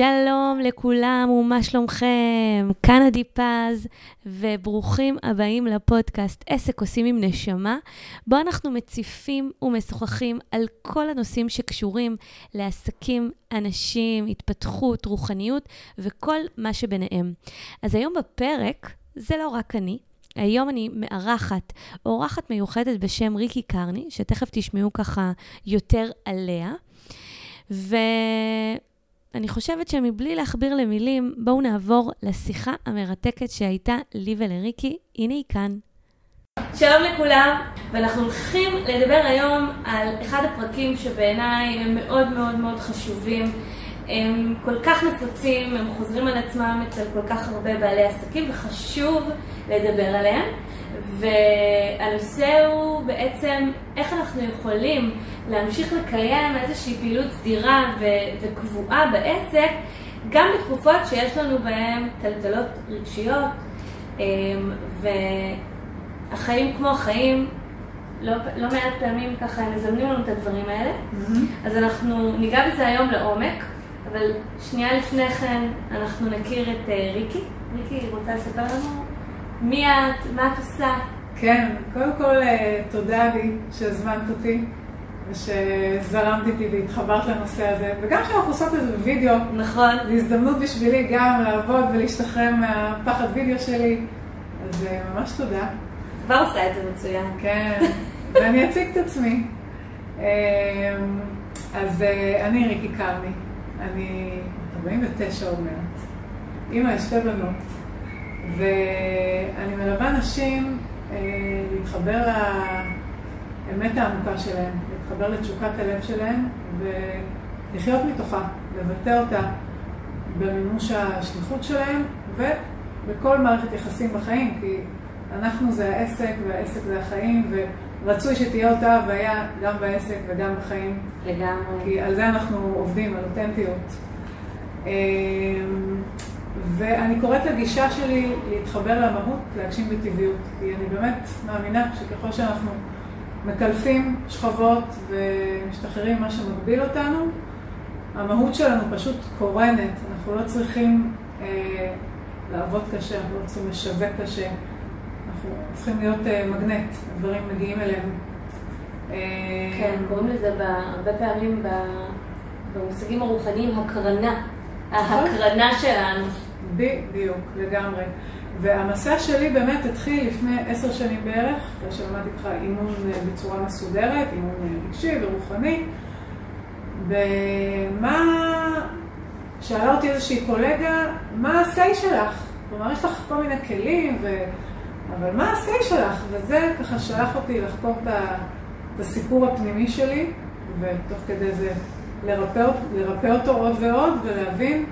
שלום לכולם ומה שלומכם? כאן עדי פז, וברוכים הבאים לפודקאסט עסק עושים עם נשמה, בו אנחנו מציפים ומשוחחים על כל הנושאים שקשורים לעסקים, אנשים, התפתחות, רוחניות וכל מה שביניהם. אז היום בפרק, זה לא רק אני, היום אני מארחת אורחת מיוחדת בשם ריקי קרני, שתכף תשמעו ככה יותר עליה. ו... אני חושבת שמבלי להכביר למילים, בואו נעבור לשיחה המרתקת שהייתה לי ולריקי. הנה היא כאן. שלום לכולם, ואנחנו הולכים לדבר היום על אחד הפרקים שבעיניי הם מאוד מאוד מאוד חשובים. הם כל כך נפוצים, הם חוזרים על עצמם אצל כל כך הרבה בעלי עסקים, וחשוב לדבר עליהם. והנושא הוא בעצם איך אנחנו יכולים להמשיך לקיים איזושהי פעילות סדירה ו- וקבועה בעסק, גם בתקופות שיש לנו בהן טלטלות רגשיות, אמ, והחיים כמו החיים, לא, לא מעט פעמים ככה הם מזמנים לנו את הדברים האלה. Mm-hmm. אז אנחנו ניגע בזה היום לעומק, אבל שנייה לפני כן אנחנו נכיר את uh, ריקי. ריקי רוצה לספר לנו מי את, מה את עושה? כן, קודם כל אה, תודה לי שהזמנת אותי ושזרמת איתי והתחברת לנושא הזה, וגם שאנחנו עושות את זה בווידאו. נכון. זו הזדמנות בשבילי גם לעבוד ולהשתחרר מהפחד וידאו שלי, אז אה, ממש תודה. כבר עושה את זה מצוין. כן, ואני אציג את עצמי. אמ, אז אה, אני ריקי קרני, אני 49 עוד מעט, אימא לשתי בנות. ואני מלווה נשים אה, להתחבר לאמת העמוקה שלהן, להתחבר לתשוקת הלב שלהן ולחיות מתוכה, לבטא אותה במימוש השליחות שלהן ובכל מערכת יחסים בחיים, כי אנחנו זה העסק והעסק זה החיים ורצוי שתהיה אותה הוויה גם בעסק וגם בחיים. לגמרי. כי על זה אנחנו עובדים, על אותנטיות. ואני קוראת לגישה שלי להתחבר למהות, להגשים בטבעיות. כי אני באמת מאמינה שככל שאנחנו מקלפים שכבות ומשתחררים מה שמגביל אותנו, המהות שלנו פשוט קורנת. אנחנו לא צריכים אה, לעבוד קשה, אנחנו לא צריכים לשווק קשה. אנחנו צריכים להיות אה, מגנט, הדברים מגיעים אלינו. אה, כן, קוראים לזה הרבה פעמים במושגים הרוחניים הקרנה. ההקרנה שלנו. בדיוק, לגמרי. והמסע שלי באמת התחיל לפני עשר שנים בערך, אחרי שלמדתי איתך אימון אה, בצורה מסודרת, אימון אה, רגשי ורוחני. ומה, שאלה אותי איזושהי קולגה, מה ה-say שלך? כלומר, יש לך כל מיני כלים, ו... אבל מה ה-say שלך? וזה ככה שלח אותי לחקור את הסיפור הפנימי שלי, ותוך כדי זה לרפא, לרפא אותו עוד ועוד ולהבין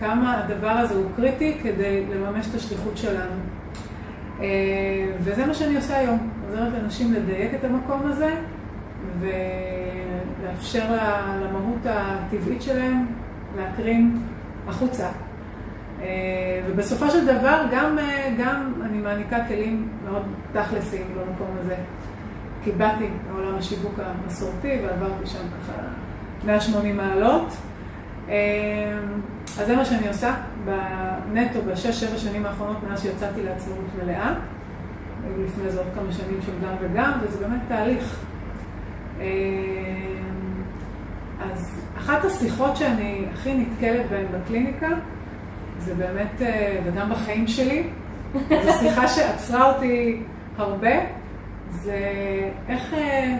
כמה הדבר הזה הוא קריטי כדי לממש את השליחות שלנו. אה, וזה מה שאני עושה היום, עוזרת לאנשים לדייק את המקום הזה ולאפשר למהות הטבעית שלהם להקרין החוצה. אה, ובסופו של דבר גם, אה, גם אני מעניקה כלים מאוד תכלסיים במקום הזה. כי באתי מעולם השיווק המסורתי ועברתי שם ככה 180 מעלות. אמ, אז זה מה שאני עושה בנטו בשש-שבע שנים האחרונות מאז שיצאתי לעצמאות מלאה. לפני זה עוד כמה שנים של גם וגם, וזה באמת תהליך. אמ, אז אחת השיחות שאני הכי נתקלת בהן בקליניקה, זה באמת, אה, וגם בחיים שלי, זו שיחה שעצרה אותי הרבה, זה איך אה,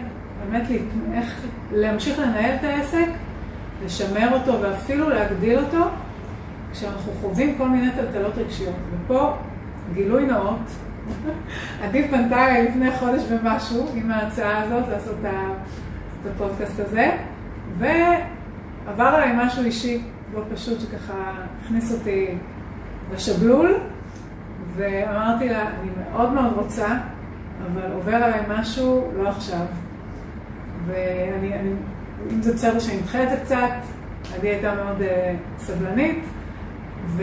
באמת איך להמשיך לנהל את העסק, לשמר אותו ואפילו להגדיל אותו, כשאנחנו חווים כל מיני טלטלות רגשיות. ופה גילוי נאות, עדיף פנתה אליי לפני חודש ומשהו עם ההצעה הזאת לעשות את הפודקאסט הזה, ועבר עליי משהו אישי לא פשוט שככה הכניס אותי לשבלול, ואמרתי לה, אני מאוד מאוד רוצה, אבל עובר עליי משהו, לא עכשיו. ואני, אני, אם זה בסדר שאני אדחה את זה קצת, עדי הייתה מאוד uh, סבלנית, ו,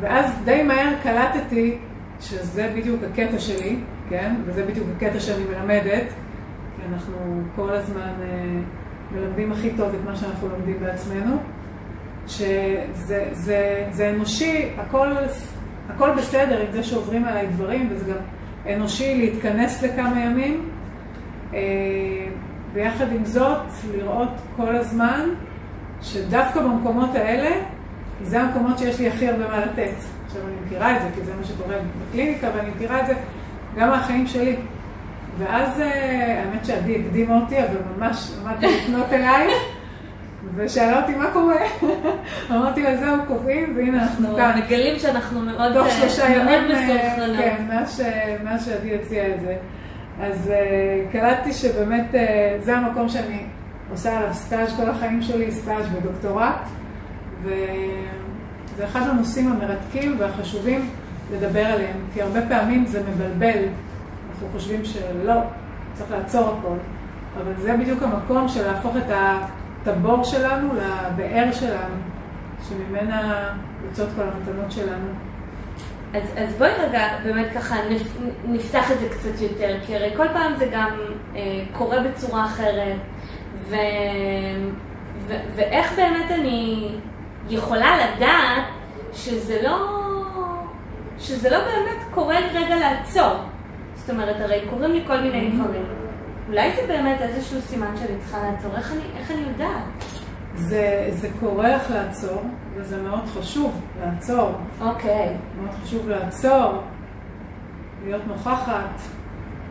ואז די מהר קלטתי שזה בדיוק הקטע שלי, כן? וזה בדיוק הקטע שאני מלמדת, כי אנחנו כל הזמן uh, מלמדים הכי טוב את מה שאנחנו לומדים בעצמנו. שזה זה, זה אנושי, הכל, הכל בסדר עם זה שעוברים עליי דברים, וזה גם אנושי להתכנס לכמה ימים. אה, ויחד עם זאת, לראות כל הזמן שדווקא במקומות האלה, זה המקומות שיש לי הכי הרבה מה לתת. עכשיו אני מכירה את זה, כי זה מה שקורה בקליניקה, ואני מכירה את זה גם מהחיים שלי. ואז אה, האמת שעדי הקדימה אותי, אבל ממש עמדתי לפנות אלייך, ושאלה אותי מה קורה. אמרתי לה, זהו, קובעים, והנה אנחנו כאן. אנחנו מגלים שאנחנו מאוד תוך שלושה ימים, מאוד אה, מסונכרנות. כן, מאז ש- מאז שעדי הציעה את זה. אז אה, קלטתי שבאמת אה, זה המקום שאני עושה עליו סטאז' כל החיים שלי, סטאז' ודוקטורט, וזה אחד הנושאים המרתקים והחשובים לדבר עליהם, כי הרבה פעמים זה מבלבל, אנחנו חושבים שלא, צריך לעצור הכל, אבל זה בדיוק המקום של להפוך את ה- את הבור שלנו לבאר שלנו, שממנה יוצאות כל המתנות שלנו. אז, אז בואי רגע באמת ככה נפ, נפתח את זה קצת יותר, כי הרי כל פעם זה גם אה, קורה בצורה אחרת, ו, ו, ואיך באמת אני יכולה לדעת שזה לא, שזה לא באמת קורה רגע לעצור. זאת אומרת, הרי קורים לי כל מיני דברים. אולי זה באמת איזשהו סימן שאני צריכה לעצור, איך אני, איך אני יודעת? זה, זה קורה לך לעצור, וזה מאוד חשוב לעצור. אוקיי. מאוד חשוב לעצור, להיות נוכחת,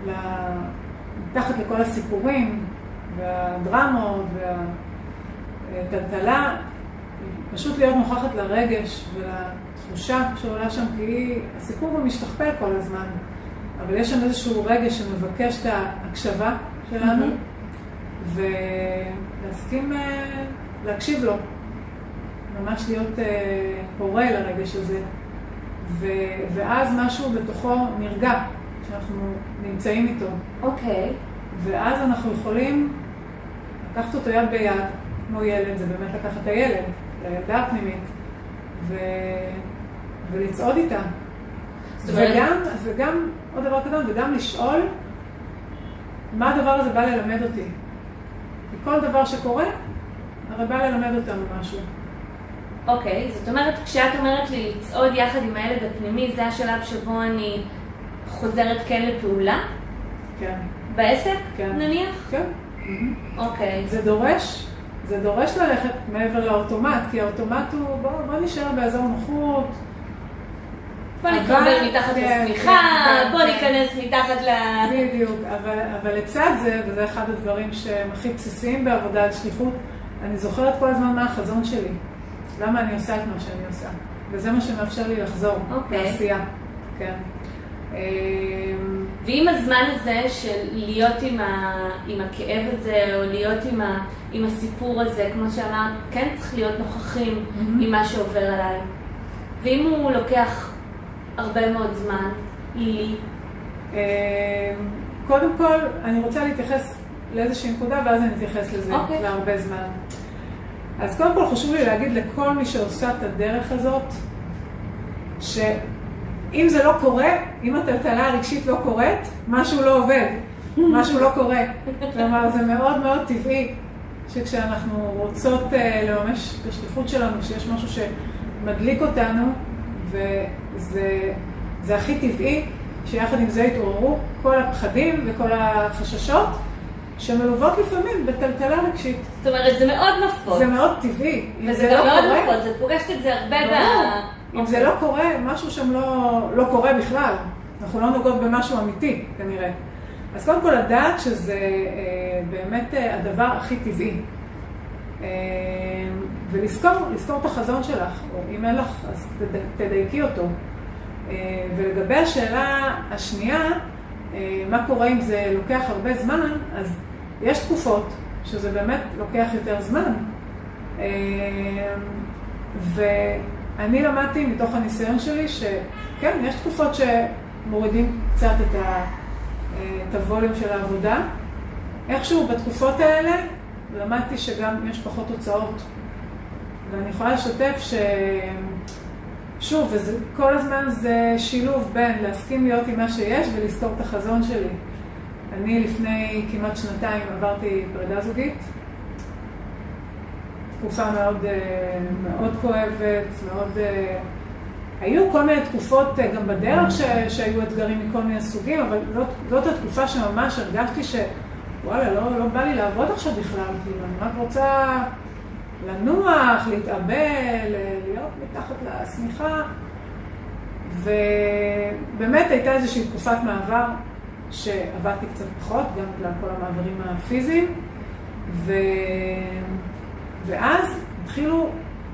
ל... מתחת לכל הסיפורים והדרמות והטלטלה, פשוט להיות נוכחת לרגש ולתחושה שעולה שם, כי הסיפור הוא משתכפל כל הזמן, אבל יש שם איזשהו רגש שמבקש את ההקשבה שלנו, מהמם. ולהסכים אה, להקשיב לו, ממש להיות אה, הורה לרגש הזה. ו, ואז משהו בתוכו נרגע, שאנחנו נמצאים איתו. אוקיי. ואז אנחנו יכולים לקחת אותו יד ביד, כמו ילד, זה באמת לקחת את הילד, את הילדה הפנימית, ו... ולצעוד איתה. וגם, וגם, עוד דבר קטן, וגם לשאול מה הדבר הזה בא ללמד אותי. כי כל דבר שקורה, הרי בא ללמד אותנו משהו. אוקיי, זאת אומרת, כשאת אומרת לי לצעוד יחד עם הילד הפנימי, זה השלב שבו אני חוזרת כן לפעולה? כן. בעסק, כן. נניח? כן. אוקיי. זה דורש, זה דורש ללכת מעבר לאוטומט, כי האוטומט הוא, בוא, בוא נשאר באזור נוחות. בוא נתחבר מתחת כן, לשמיכה, כן, בוא כן. ניכנס מתחת ל... בדיוק, אבל, אבל לצד זה, וזה אחד הדברים שהם הכי בסיסיים בעבודה על שליחות, אני זוכרת כל הזמן מה החזון שלי. למה אני עושה את מה שאני עושה. וזה מה שמאפשר לי לחזור אוקיי. לעשייה. כן. אמ, ועם הזמן הזה של להיות עם, ה... עם הכאב הזה, או להיות עם, ה... עם הסיפור הזה, כמו שאמרת, כן צריך להיות נוכחים מהמם. עם מה שעובר עליי. ואם הוא לוקח הרבה מאוד זמן, לי, אמ, קודם כל, אני רוצה להתייחס לאיזושהי נקודה, ואז אני אתייחס לזה אוקיי. להרבה זמן. אז קודם כל חשוב לי להגיד לכל מי שעושה את הדרך הזאת, שאם זה לא קורה, אם הטלטלה הרגשית לא קורית, משהו לא עובד, משהו לא קורה. כלומר, זה מאוד מאוד טבעי שכשאנחנו רוצות אה, לממש את השליחות שלנו, כשיש משהו שמדליק אותנו, וזה זה הכי טבעי, שיחד עם זה יתעוררו כל הפחדים וכל החששות, שמלוות לפעמים בטלטלה רגשית. זאת אומרת, זה מאוד נפוץ. זה מאוד טבעי. וזה זה גם לא מאוד קורה, נפוץ, את פוגשת את זה הרבה. ב... אם זה לא קורה, משהו שם לא, לא קורה בכלל. אנחנו לא נוגעות במשהו אמיתי, כנראה. אז קודם כל לדעת שזה אה, באמת אה, הדבר הכי טבעי. אה, ולזכור, לזכור את החזון שלך, או אם אין לך, אז תד- תדייקי אותו. אה, ולגבי השאלה השנייה, מה קורה אם זה לוקח הרבה זמן, אז יש תקופות שזה באמת לוקח יותר זמן. אה, ואני למדתי מתוך הניסיון שלי שכן, יש תקופות שמורידים קצת אה, את הווליום של העבודה. איכשהו בתקופות האלה למדתי שגם יש פחות הוצאות. ואני יכולה לשתף ש... שוב, וזה, כל הזמן זה שילוב בין להסכים להיות עם מה שיש ולזכור את החזון שלי. אני לפני כמעט שנתיים עברתי פרידה זוגית. תקופה מאוד, אה, מאוד כואבת, מאוד... אה, היו כל מיני תקופות אה, גם בדרך ש, שהיו אתגרים מכל מיני סוגים, אבל זאת, זאת התקופה שממש הרגשתי שוואלה, לא, לא בא לי לעבוד עכשיו בכלל, כאילו, אני רק רוצה לנוח, להתאבל, מתחת לשמיכה. ובאמת הייתה איזושהי תקופת מעבר שעבדתי קצת פחות, גם בגלל כל המעברים הפיזיים. ו... ואז התחילו,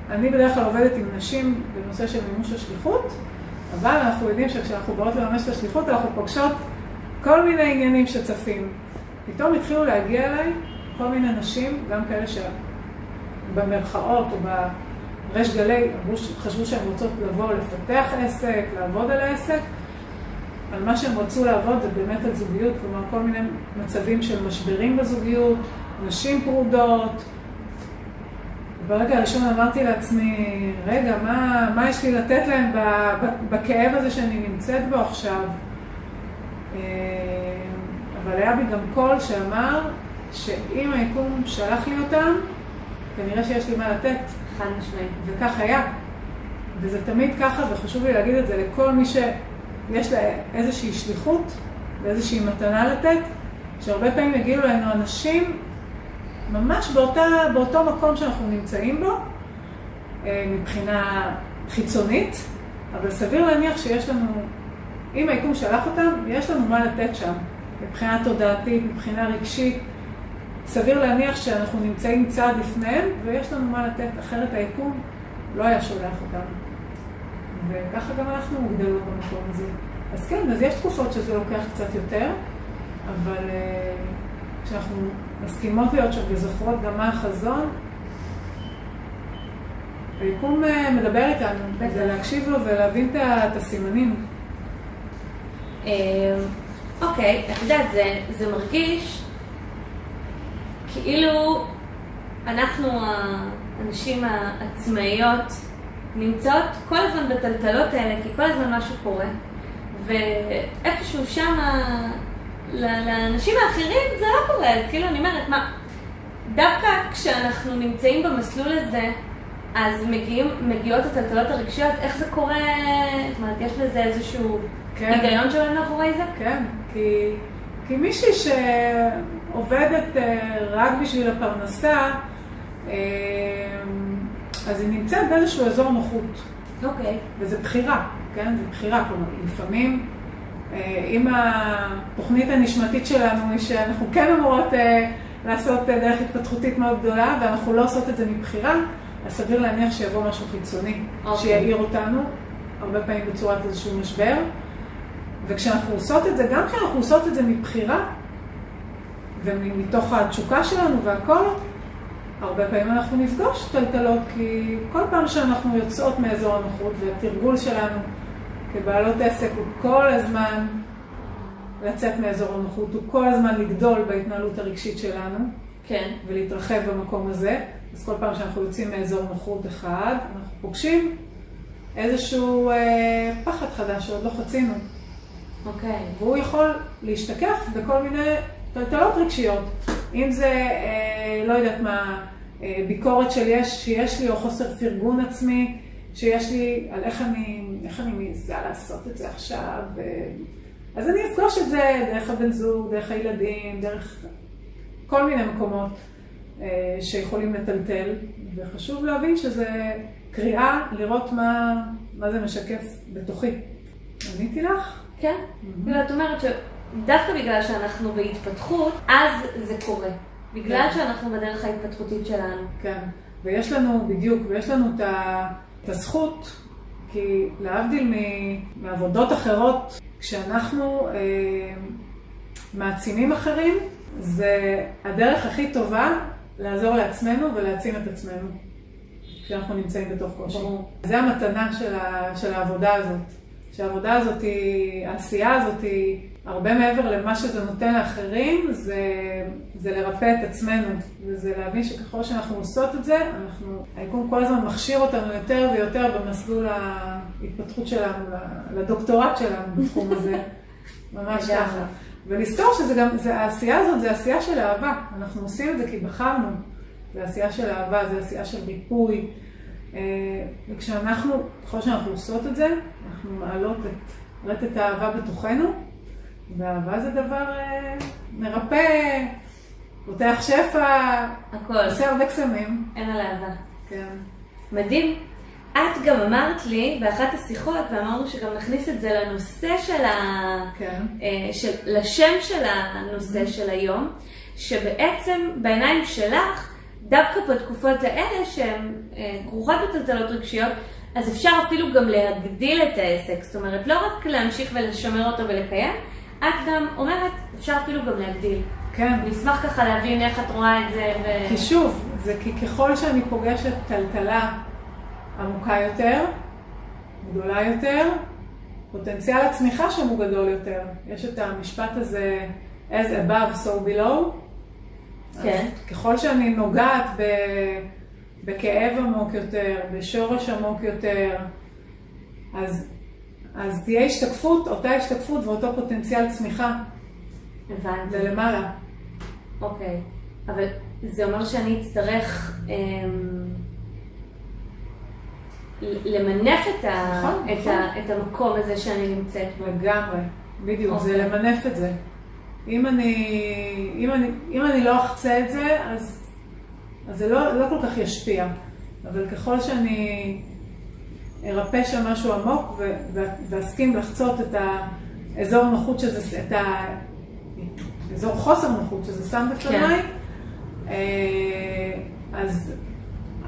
אני בדרך כלל עובדת עם נשים בנושא של מימוש השליחות, אבל אנחנו יודעים שכשאנחנו באות לממש את השליחות, אנחנו פוגשות כל מיני עניינים שצפים. פתאום התחילו להגיע אליי כל מיני נשים, גם כאלה שבמרכאות או בריש גלי חשבו שהן רוצות לבוא לפתח עסק, לעבוד על העסק. על מה שהם רצו לעבוד זה באמת על זוגיות, כלומר כל מיני מצבים של משברים בזוגיות, נשים פרודות. ברגע הראשון אמרתי לעצמי, רגע, מה, מה יש לי לתת להם בכאב הזה שאני נמצאת בו עכשיו? אה, אבל היה בי גם קול שאמר שאם היקום שלח לי אותם, כנראה שיש לי מה לתת. חד משמעית. וכך היה. וזה תמיד ככה, וחשוב לי להגיד את זה לכל מי שיש לה איזושהי שליחות ואיזושהי מתנה לתת, שהרבה פעמים יגיעו אלינו אנשים ממש באותה, באותו מקום שאנחנו נמצאים בו, אה, מבחינה חיצונית, אבל סביר להניח שיש לנו, אם היקום שלח אותם, יש לנו מה לתת שם, מבחינה תודעתית, מבחינה רגשית. סביר להניח שאנחנו נמצאים צעד לפניהם, ויש לנו מה לתת, אחרת היקום לא היה שולח אותם. וככה גם אנחנו הוגדלו במקום הזה. אז כן, אז יש תקופות שזה לוקח קצת יותר, אבל uh, כשאנחנו מסכימות להיות שם וזוכרות גם מה החזון, היקום uh, מדבר איתנו, זה להקשיב לו ולהבין את הסימנים. אה, אוקיי, את יודעת, זה מרגיש כאילו אנחנו הנשים העצמאיות נמצאות כל הזמן בטלטלות האלה, כי כל הזמן משהו קורה. ואיפשהו שם, לאנשים האחרים זה לא קורה, אז כאילו אני אומרת, מה, דווקא כשאנחנו נמצאים במסלול הזה, אז מגיעים, מגיעות הטלטלות הרגשיות, איך זה קורה? זאת אומרת, יש לזה איזשהו כן. היגיון שעולה מאחורי זה? כן, כי, כי מישהי שעובדת אה, רק בשביל הפרנסה, אה, אז היא נמצאת באיזשהו אזור נוחות. אוקיי. Okay. וזה בחירה, כן? זה בחירה. כלומר, לפעמים, אה, אם התוכנית הנשמתית שלנו היא שאנחנו כן אמורות לעשות דרך התפתחותית מאוד גדולה, ואנחנו לא עושות את זה מבחירה, אז סביר להניח שיבוא משהו חיצוני, okay. אוקיי. שיעיר אותנו, הרבה פעמים בצורת איזשהו משבר. וכשאנחנו עושות את זה, גם כשאנחנו עושות את זה מבחירה, ומתוך התשוקה שלנו והכל, הרבה פעמים אנחנו נפגוש טלטלות, כי כל פעם שאנחנו יוצאות מאזור הנוחות, והתרגול שלנו כבעלות עסק הוא כל הזמן לצאת מאזור הנוחות, הוא כל הזמן לגדול בהתנהלות הרגשית שלנו, כן. ולהתרחב במקום הזה. אז כל פעם שאנחנו יוצאים מאזור נוחות אחד, אנחנו פוגשים איזשהו אה, פחד חדש שעוד לא חצינו. אוקיי. והוא יכול להשתקף בכל מיני טלטלות רגשיות. אם זה, אה, לא יודעת מה, אה, ביקורת של יש, שיש לי, או חוסר פרגון עצמי שיש לי, על איך אני, איך אני מעיזה לעשות את זה עכשיו. אז אני אפגוש את זה דרך הבן זוג, דרך הילדים, דרך כל מיני מקומות אה, שיכולים לטלטל, וחשוב להבין שזה קריאה לראות מה, מה זה משקף בתוכי. עניתי לך? כן. Mm-hmm. את אומרת שדווקא בגלל שאנחנו בהתפתחות, אז זה קורה. בגלל כן. שאנחנו בדרך ההתפתחותית שלנו. כן, ויש לנו, בדיוק, ויש לנו את הזכות, כי להבדיל מעבודות אחרות, כשאנחנו אה, מעצימים אחרים, זה הדרך הכי טובה לעזור לעצמנו ולהעצים את עצמנו, כשאנחנו נמצאים בתוך קושי. זה המתנה של, ה, של העבודה הזאת. שהעבודה הזאת, העשייה הזאת היא הרבה מעבר למה שזה נותן לאחרים, זה, זה לרפא את עצמנו, וזה להבין שככל שאנחנו עושות את זה, אנחנו, היקום כל הזמן מכשיר אותנו יותר ויותר במסלול ההתפתחות שלנו, לדוקטורט שלנו בתחום הזה, ממש ככה. ולזכור שזה גם, זה, העשייה הזאת זה עשייה של אהבה, אנחנו עושים את זה כי בחרנו. זה עשייה של אהבה, זה עשייה של ריפוי. אה, וכשאנחנו, ככל שאנחנו עושות את זה, אנחנו מעלות את רטט האהבה בתוכנו, ואהבה זה דבר אה, מרפא, פותח שפע, הכל. עושה הרבה קסמים. אין על אהבה. כן. מדהים. את גם אמרת לי באחת השיחות, ואמרנו שגם נכניס את זה לנושא של ה... כן. אה, של, לשם של הנושא של היום, שבעצם בעיניים שלך, דווקא בתקופות האלה שהן אה, כרוכות בטלטלות רגשיות, אז אפשר אפילו גם להגדיל את העסק. זאת אומרת, לא רק להמשיך ולשמר אותו ולקיים, את גם אומרת, אפשר אפילו גם להגדיל. כן. אני אשמח ככה להבין איך את רואה את זה. ו... כי שוב, זה כי ככל שאני פוגשת טלטלה עמוקה יותר, גדולה יותר, פוטנציאל הצמיחה שם הוא גדול יותר. יש את המשפט הזה, as above, so below. כן. אז ככל שאני נוגעת ב, בכאב עמוק יותר, בשורש עמוק יותר, אז, אז תהיה השתקפות, אותה השתקפות ואותו פוטנציאל צמיחה הבנתי. ללמעלה. אוקיי. אבל זה אומר שאני אצטרך אמ, למנף את, ה, נכון, את, נכון. ה, את המקום הזה שאני נמצאת בו. לגמרי, בדיוק, זה אוקיי. למנף את זה. אם אני, אם אני, אם אני לא אחצה את זה, אז, אז זה לא, לא כל כך ישפיע. אבל ככל שאני ארפא שם משהו עמוק ואסכים לחצות את האזור נוחות שזה, את האזור חוסר נוחות שזה שם בפניי, אה, אז,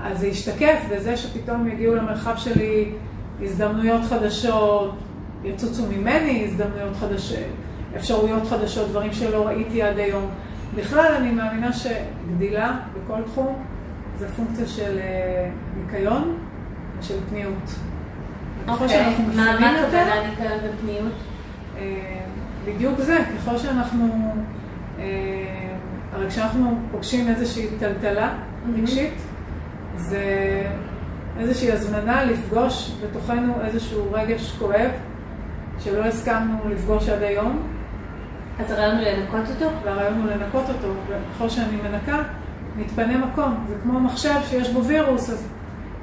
אז זה ישתקף בזה שפתאום יגיעו למרחב שלי הזדמנויות חדשות, יצוצו ממני הזדמנויות חדשות, אפשרויות חדשות, דברים שלא ראיתי עד היום. בכלל, אני מאמינה שגדילה בכל תחום זה פונקציה של אה, ניקיון ושל פניות. ככל שאנחנו. מה מפנים מה יותר, הכוונה ניקיון ופניות? אה, בדיוק זה, ככל שאנחנו, אה, הרי כשאנחנו פוגשים איזושהי טלטלה רגשית, זה איזושהי הזמנה לפגוש בתוכנו איזשהו רגש כואב שלא הסכמנו לפגוש עד היום, אז הרעיון הוא לנקות אותו? והרעיון הוא לנקות אותו, וככל שאני מנקה, מתפנה מקום. זה כמו מחשב שיש בו וירוס, אז,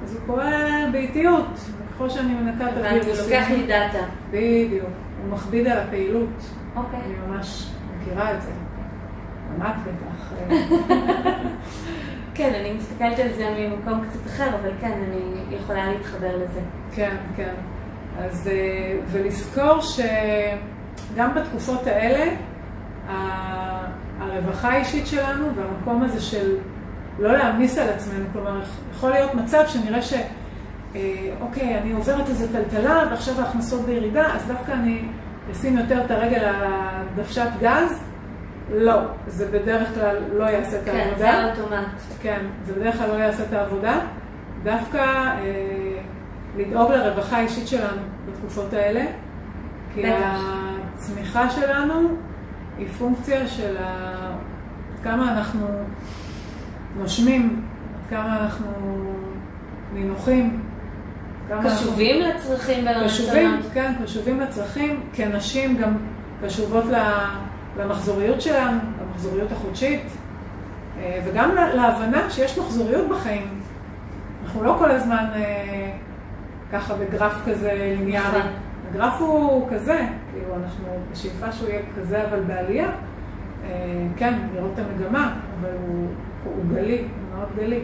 אז הוא פועל באיטיות, וככל שאני מנקה את הווירוס, הוא לוקח לי דאטה. בדיוק, הוא מכביד על הפעילות. אוקיי. אני ממש מכירה את זה. את בטח. כן, אני מסתכלת על זה ממקום קצת אחר, אבל כן, אני יכולה להתחבר לזה. כן, כן. אז, אה, ולזכור שגם בתקופות האלה, הרווחה האישית שלנו והמקום הזה של לא להעמיס על עצמנו, כלומר, יכול להיות מצב שנראה ש... אה, אוקיי, אני עוברת איזו טלטלה ועכשיו ההכנסות בירידה, אז דווקא אני אשים יותר את הרגל על הדוושת גז? לא, זה בדרך כלל לא יעשה את כן, העבודה. זה האוטומט. כן, זה בדרך כלל לא יעשה את העבודה. דווקא אה, לדאוג לרווחה האישית שלנו בתקופות האלה, כי בטח. הצמיחה שלנו היא פונקציה של ה... כמה אנחנו נושמים, כמה אנחנו נינוחים. כמה אנחנו- קשובים לצרכים קשובים, ולרצונות. כן, קשובים לצרכים. כנשים גם קשובות למחזוריות שלנו, למחזוריות החודשית, אה, וגם לה- להבנה שיש מחזוריות בחיים. אנחנו לא כל הזמן אה, ככה בגרף כזה ליניארי. נכון. הגרף הוא כזה, כאילו אנחנו בשאיפה שהוא יהיה כזה אבל בעלייה. אה, כן, לראות את המגמה, אבל הוא, הוא גלי, הוא מאוד גלי.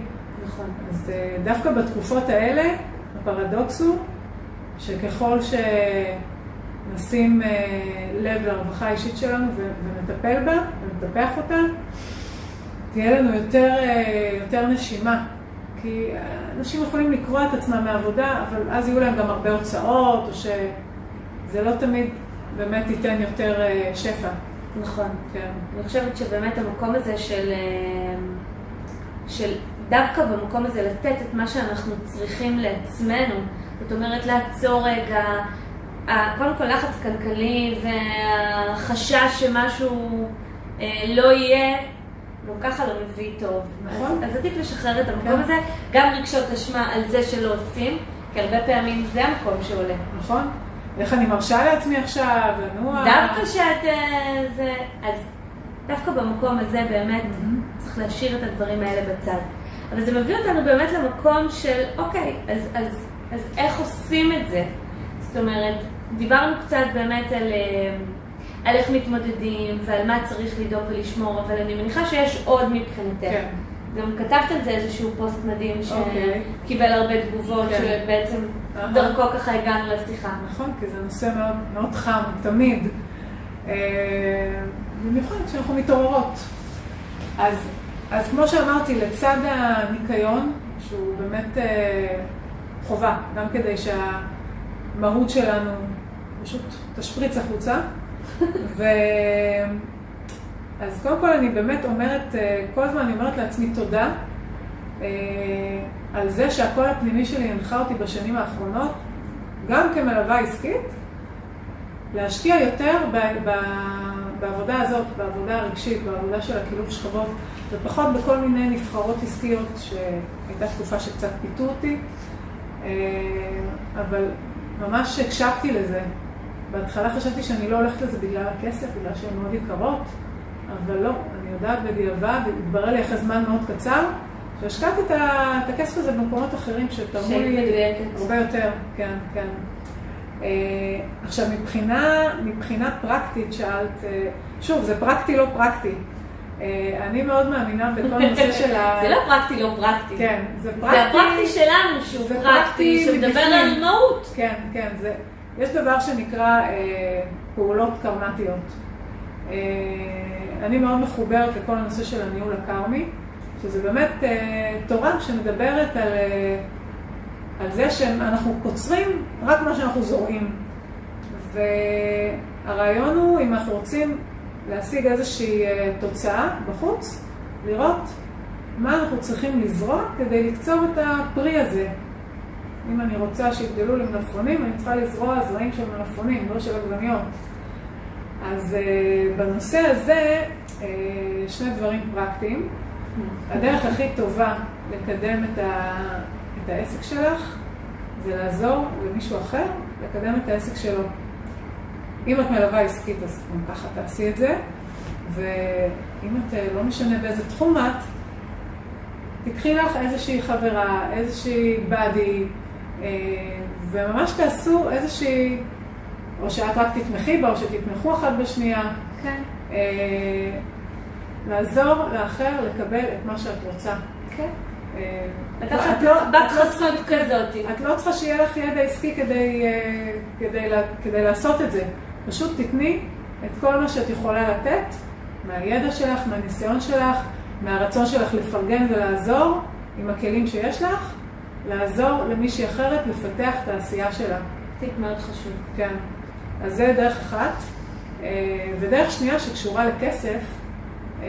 נכון. אז דווקא בתקופות האלה, הפרדוקס הוא שככל שנשים אה, לב לרווחה האישית שלנו ונטפל בה ונטפח אותה, תהיה לנו יותר, אה, יותר נשימה. כי אנשים יכולים לקרוע את עצמם מהעבודה, אבל אז יהיו להם גם הרבה הוצאות, או שזה לא תמיד באמת ייתן יותר אה, שפע. נכון. כן. אני חושבת שבאמת המקום הזה של, של דווקא במקום הזה לתת את מה שאנחנו צריכים לעצמנו, זאת אומרת לעצור רגע, קודם כל לחץ כלכלי והחשש שמשהו אה, לא יהיה, גם ככה לא מביא טוב. נכון. אז, עדיף לשחרר את המקום כן. הזה, גם רגשות אשמה על זה שלא עושים, כי הרבה פעמים זה המקום שעולה. נכון? איך אני מרשה לעצמי עכשיו לנוע? דווקא שאת... אה, זה, אז דווקא במקום הזה באמת. צריך להשאיר את הדברים האלה בצד. אבל זה מביא אותנו באמת למקום של, אוקיי, אז, אז, אז איך עושים את זה? זאת אומרת, דיברנו קצת באמת על, אה, על איך מתמודדים ועל מה צריך לדאוג ולשמור, אבל אני מניחה שיש עוד מבחינתך. כן. גם כתבת על זה איזשהו פוסט מדהים אוקיי. שקיבל הרבה תגובות, כן. שבעצם אהה. דרכו ככה הגענו לשיחה. נכון, כי זה נושא מאוד, מאוד חם, תמיד. אה, במיוחד כשאנחנו מתעוררות. אז, אז כמו שאמרתי, לצד הניקיון, שהוא באמת אה, חובה, גם כדי שהמהות שלנו פשוט תשפריץ החוצה. ו... אז קודם כל אני באמת אומרת, אה, כל הזמן אני אומרת לעצמי תודה אה, על זה שהקול הפנימי שלי הנחה אותי בשנים האחרונות, גם כמלווה עסקית, להשקיע יותר ב, ב, בעבודה הזאת, בעבודה הרגשית, בעבודה של הקילוב שכבות, ופחות בכל מיני נבחרות עסקיות, שהייתה תקופה שקצת פיתו אותי, אה, אבל ממש הקשבתי לזה. בהתחלה חשבתי שאני לא הולכת לזה בגלל הכסף, בגלל שהן מאוד יקרות, אבל לא, אני יודעת בדיעבד, התברר לי אחרי זמן מאוד קצר, שהשקעתי את הכסף הזה במקומות אחרים שתרמו לי מדויקת. הרבה יותר, כן, כן. אה, עכשיו, מבחינה, מבחינה פרקטית שאלת, אה, שוב, זה פרקטי לא פרקטי. אה, אני מאוד מאמינה בכל הנושא של ה... זה לא פרקטי, לא פרקטי. כן, זה זה פרקטי. הפרקטי שלנו שהוא זה פרקטי, שמדבר. על מהות. כן, כן, זה, יש דבר שנקרא אה, פעולות קרמטיות. אה, אני מאוד מחוברת לכל הנושא של הניהול הקרמי, שזה באמת אה, תורה שמדברת על, אה, על זה שאנחנו קוצרים רק מה שאנחנו זורעים. והרעיון הוא, אם אנחנו רוצים להשיג איזושהי אה, תוצאה בחוץ, לראות מה אנחנו צריכים לזרוע כדי לקצור את הפרי הזה. אם אני רוצה שיגדלו לי מלפפונים, אני צריכה לזרוע זרעים של מלפפונים, לא של עגבניות. אז uh, בנושא הזה, uh, שני דברים פרקטיים. הדרך הכי טובה לקדם את, ה, את העסק שלך, זה לעזור למישהו אחר לקדם את העסק שלו. אם את מלווה עסקית, אז גם ככה תעשי את זה, ואם את, אה, לא משנה באיזה תחום את, תיקחי לך איזושהי חברה, איזושהי באדי, אה, וממש תעשו איזושהי, או שאת רק תתמכי בה, או שתתמכו אחת בשנייה. כן, אה, לעזור לאחר לקבל את מה שאת רוצה. כן. אה, לקחת את לא- בת לא חסות כזאת. את לא צריכה שיהיה לך ידע עסקי כדי, כדי, לה- כדי לעשות את זה. פשוט תתני את כל מה שאת יכולה לתת, מהידע שלך, מהניסיון שלך, מהרצון שלך לפרגן ולעזור עם הכלים שיש לך, לעזור למישהי אחרת לפתח את העשייה שלה. טיפ מאוד חשוב. כן. אז זה דרך אחת. אה, ודרך שנייה שקשורה לכסף, אה,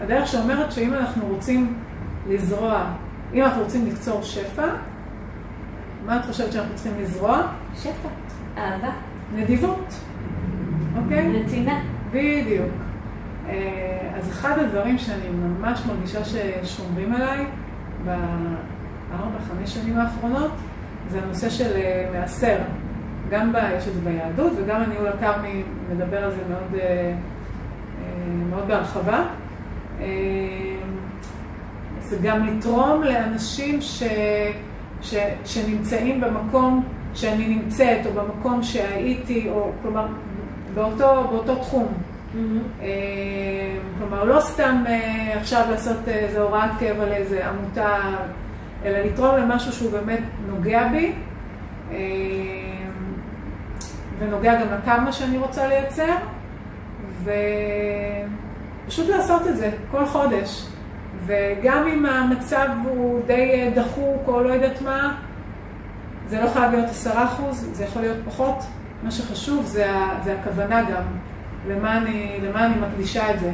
הדרך שאומרת שאם אנחנו רוצים לזרוע, אם אנחנו רוצים לקצור שפע, מה את חושבת שאנחנו צריכים לזרוע? שפע, אהבה, נדיבות, אוקיי? נתינה. בדיוק. אה, אז אחד הדברים שאני ממש מרגישה ששומרים עליי בארבע, חמש שנים האחרונות, זה הנושא של אה, מעשר. גם יש את זה ביהדות, וגם הניהול הכרמי מדבר על זה מאוד, אה, מאוד בהרחבה. זה גם לתרום לאנשים ש, ש, שנמצאים במקום שאני נמצאת, או במקום שהייתי, או כלומר, באותו, באותו תחום. אה, כלומר, לא סתם אה, עכשיו לעשות איזו הוראת קבע לאיזו עמותה, אלא לתרום למשהו שהוא באמת נוגע בי, אה, ונוגע גם לקרמה שאני רוצה לייצר, ופשוט לעשות את זה כל חודש. וגם אם המצב הוא די אה, דחוק או לא יודעת מה, זה לא חייב להיות עשרה אחוז, זה יכול להיות פחות. מה שחשוב זה, זה הכוונה גם, למה אני, למה אני מקדישה את זה.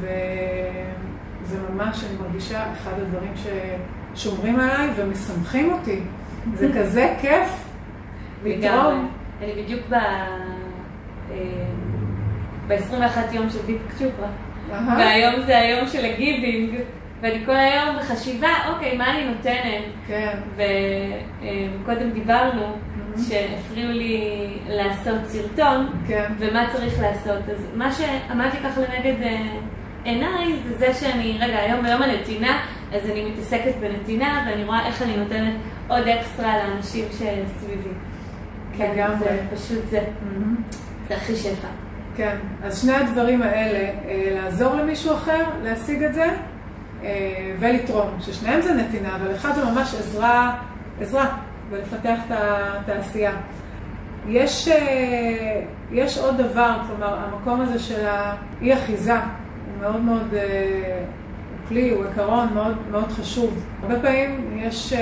וזה ממש, אני מרגישה, אחד הדברים ששומרים עליי ומשמחים אותי. זה כזה כיף. לתרום. אני בדיוק ב... ב-21 יום של דיפק צ'ופרה. והיום זה היום של הגיבינג, ואני כל היום בחשיבה, אוקיי, מה אני נותנת? כן. וקודם דיברנו שהפריעו לי לעשות סרטון, כן. ומה צריך לעשות. אז מה שעמד לי ככה לנגד אה, עיניי זה זה שאני, רגע, היום ביום הנתינה, אז אני מתעסקת בנתינה, ואני רואה איך אני נותנת עוד אקסטרה לאנשים שסביבי. כן, לגמרי. זה פשוט זה, זה הכי שפע. כן, אז שני הדברים האלה, אה, לעזור למישהו אחר להשיג את זה ולתרום, ששניהם זה נתינה, אבל אחד זה ממש עזרה, עזרה, ולפתח את התעשייה. יש, אה, יש עוד דבר, כלומר, המקום הזה של האי אחיזה, הוא מאוד מאוד, אה, הוא כלי, הוא עיקרון מאוד, מאוד חשוב. הרבה פעמים יש אה,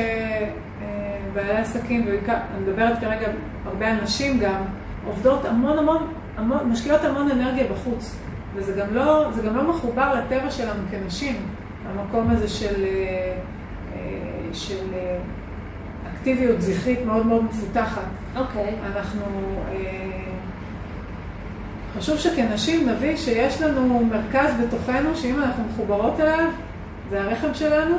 אה, בעלי עסקים, ובעיקר, אני מדברת כרגע הרבה על נשים גם, עובדות המון המון, המון, משקיעות המון אנרגיה בחוץ. וזה גם לא, גם לא מחובר לטבע שלנו כנשים, המקום הזה של, אה, אה, של אה, אקטיביות זכרית מאוד מאוד מפותחת. אוקיי. אנחנו, אה, חשוב שכנשים נביא שיש לנו מרכז בתוכנו, שאם אנחנו מחוברות אליו, זה הרחם שלנו,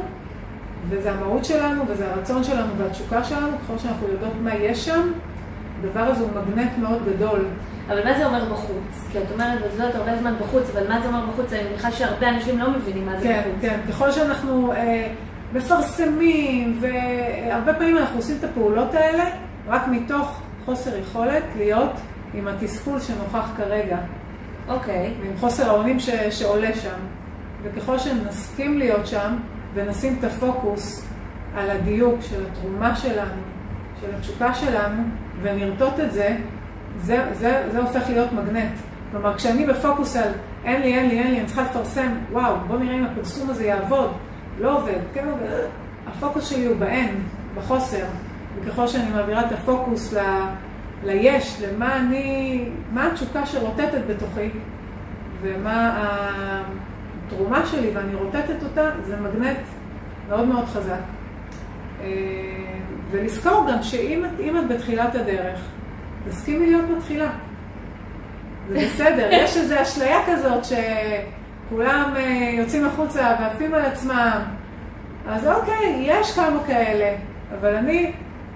וזה המהות שלנו, וזה הרצון שלנו והתשוקה שלנו, ככל שאנחנו יודעות מה יש שם, הדבר הזה הוא מגנט מאוד גדול. אבל מה זה אומר בחוץ? כי את אומרת, את יודעת הרבה זמן בחוץ, אבל מה זה אומר בחוץ? אני מניחה שהרבה אנשים לא מבינים מה זה כן, בחוץ. כן, ככל שאנחנו אה, מפרסמים, והרבה פעמים אנחנו עושים את הפעולות האלה, רק מתוך חוסר יכולת להיות עם התסכול שנוכח כרגע, אוקיי. ועם חוסר האונים ש, שעולה שם. וככל שנסכים להיות שם, ונשים את הפוקוס על הדיוק של התרומה שלנו, של התשוקה שלנו, ונרטוט את זה, זה, זה, זה הופך להיות מגנט. כלומר, כשאני בפוקוס על אין לי, אין לי, אין לי, אני צריכה לפרסם, וואו, בוא נראה אם הפרסום הזה יעבוד, לא עובד, כן עובד, הפוקוס שלי הוא באין, בחוסר. וככל שאני מעבירה את הפוקוס ל, ליש, למה אני, מה התשוקה שרוטטת בתוכי, ומה התרומה שלי, ואני רוטטת אותה, זה מגנט מאוד מאוד חזק. אה, ולזכור גם שאם את, בתחילת הדרך, תסכימי להיות מתחילה. זה בסדר, יש איזו אשליה כזאת שכולם אה, יוצאים החוצה ועפים על עצמם, אז אוקיי, יש כמה כאלה, אבל אני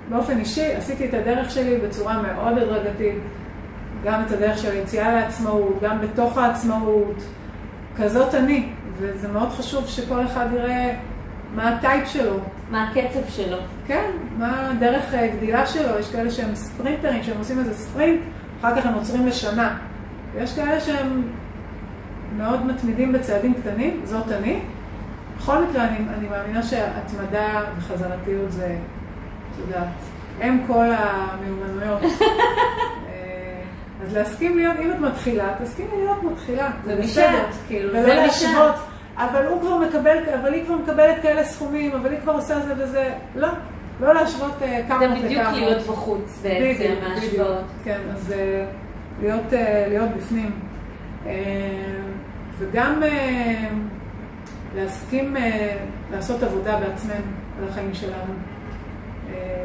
באופן אישי עשיתי את הדרך שלי בצורה מאוד הדרגתית, גם את הדרך של היציאה לעצמאות, גם בתוך העצמאות, כזאת אני, וזה מאוד חשוב שכל אחד יראה מה הטייפ שלו. מה הקצב שלו? כן, מה הדרך אה, גדילה שלו, יש כאלה שהם ספרינטרים, שהם עושים איזה ספרינט, אחר כך הם עוצרים לשנה. ויש כאלה שהם מאוד מתמידים בצעדים קטנים, זאת אני. בכל מקרה, אני, אני מאמינה שהתמדה וחזרתיות זה, את יודעת, הם כל המיומנויות. אה, אז להסכים להיות, אם את מתחילה, תסכימי להיות מתחילה, זה בסדר. כאילו, ולא זה להשוות. אבל הוא כבר מקבל, אבל היא כבר מקבלת כאלה סכומים, אבל היא כבר עושה זה וזה, לא, לא להשוות אה, כמה זה וכמה. בדיוק להיות בחוץ בעצם. בדיוק. כן, אז אה, להיות, אה, להיות בפנים. וגם להסכים לעשות עבודה בעצמנו על החיים שלנו.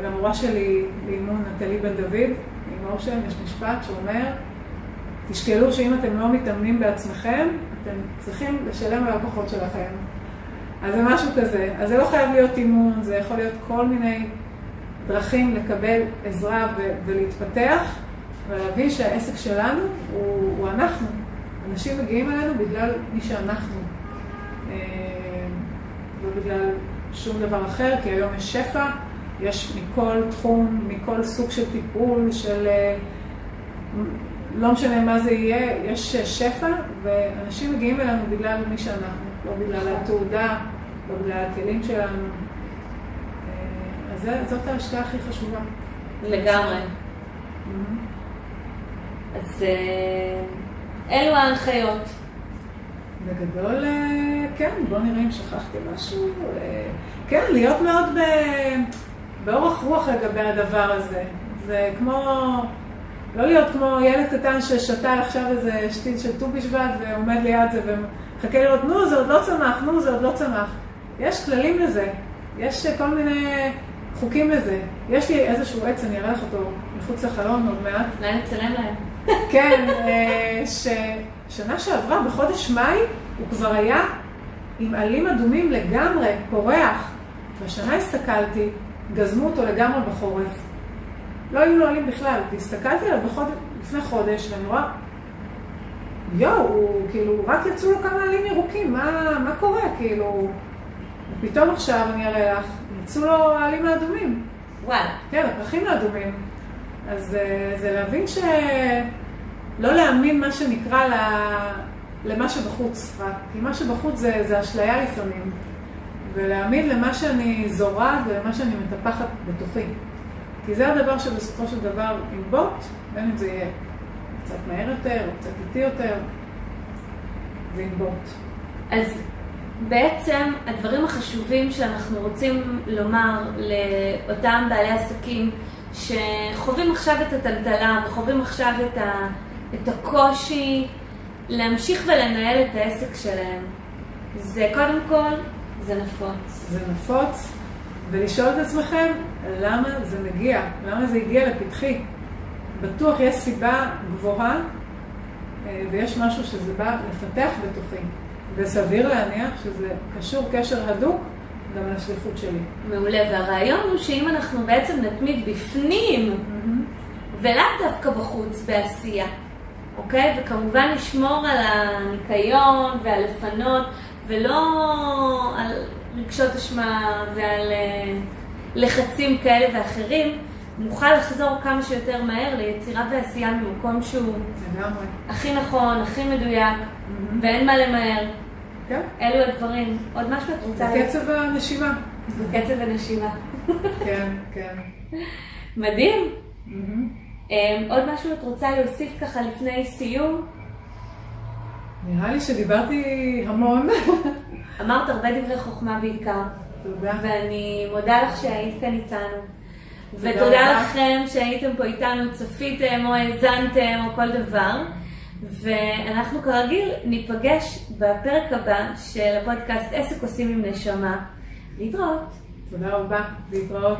למורה שלי לאימון, נטלי בן דוד, עם אושן, יש משפט שאומר, תשקלו שאם אתם לא מתאמנים בעצמכם, אתם צריכים לשלם ללקוחות שלכם. אז זה משהו כזה. אז זה לא חייב להיות אימון, זה יכול להיות כל מיני דרכים לקבל עזרה ו- ולהתפתח, ולהבין שהעסק שלנו הוא, הוא אנחנו. אנשים מגיעים אלינו בגלל מי שאנחנו, אה, לא בגלל שום דבר אחר, כי היום יש שפע, יש מכל תחום, מכל סוג של טיפול, של אה, לא משנה מה זה יהיה, יש שפע, ואנשים מגיעים אלינו בגלל מי שאנחנו, לא בגלל התעודה, לא בגלל הכלים שלנו. אה, אז זה- זאת ההשקעה הכי חשובה. לגמרי. Mhm. אז אה, אלו ההנחיות. בגדול, אה, כן, בוא נראה אם שכחתי משהו. אה, כן, להיות מאוד. באורך רוח לגבי הדבר הזה. זה כמו, לא להיות כמו ילד קטן ששתה עכשיו איזה שתיל של ט"ו בשבט ועומד ליד זה ומחכה לראות, נו, זה עוד לא צמח, נו, זה עוד לא צמח. יש כללים לזה, יש כל מיני חוקים לזה. יש לי איזשהו עץ, אני אראה לך אותו מחוץ לחלון עוד מעט. אולי נצלם להם. כן, אה, ששנה שעברה, בחודש מאי, הוא כבר היה עם עלים אדומים לגמרי, פורח. והשנה הסתכלתי, גזמו אותו לגמרי בחורף. לא היו לו עלים בכלל, והסתכלתי עליו בחוד... לפני חודש, ואני רואה, יואו, הוא כאילו, רק יצאו לו כמה עלים ירוקים, מה, מה קורה? כאילו, ופתאום עכשיו, אני אראה לך, יצאו לו העלים האדומים. וואלה. כן, הפרחים האדומים. אז אה, זה להבין ש... לא להאמין מה שנקרא ל... למה שבחוץ רק, כי מה שבחוץ זה, זה אשליה לפעמים. ולהאמין למה שאני זורעת ולמה שאני מטפחת בתוכי. כי זה הדבר שבסופו של דבר ינבוט, בין אם זה יהיה קצת מהר יותר או קצת איטי יותר, זה ינבוט. אז בעצם הדברים החשובים שאנחנו רוצים לומר לאותם בעלי עסקים שחווים עכשיו את הטלטלה וחווים עכשיו את, ה, את הקושי להמשיך ולנהל את העסק שלהם, זה קודם כל, זה נפוץ. זה נפוץ, ולשאול את עצמכם למה זה מגיע, למה זה הגיע לפתחי. בטוח יש סיבה גבוהה אה, ויש משהו שזה בא לפתח בתוכי. וסביר להניח שזה קשור קשר הדוק גם לשליחות שלי. מעולה, והרעיון הוא שאם אנחנו בעצם נתמיד בפנים, Mm-hmm. ולאו דווקא בחוץ בעשייה, אוקיי? וכמובן לשמור על הניקיון ועל לפנות, ולא על רגשות אשמה ועל אה, לחצים כאלה ואחרים, נוכל לחזור כמה שיותר מהר ליצירה ועשייה ממקום שהוא לגמרי. הכי נכון, הכי מדויק, Mm-hmm. ואין מה למהר. כן, אלו הדברים. עוד משהו את רוצה? בקצב הנשימה. בקצב הנשימה. כן, כן. מדהים. אמ, עוד משהו את רוצה להוסיף ככה לפני סיום? נראה לי שדיברתי המון. אמרת הרבה דברי חוכמה בעיקר, תודה. ואני מודה לך שהיית כאן איתנו. תודה ותודה. לכם שהייתם פה איתנו, צפיתם או האזנתם או כל דבר. ואנחנו כרגיל ניפגש בפרק הבא של הפודקאסט עסק עושים עם נשמה. להתראות. תודה רבה, להתראות.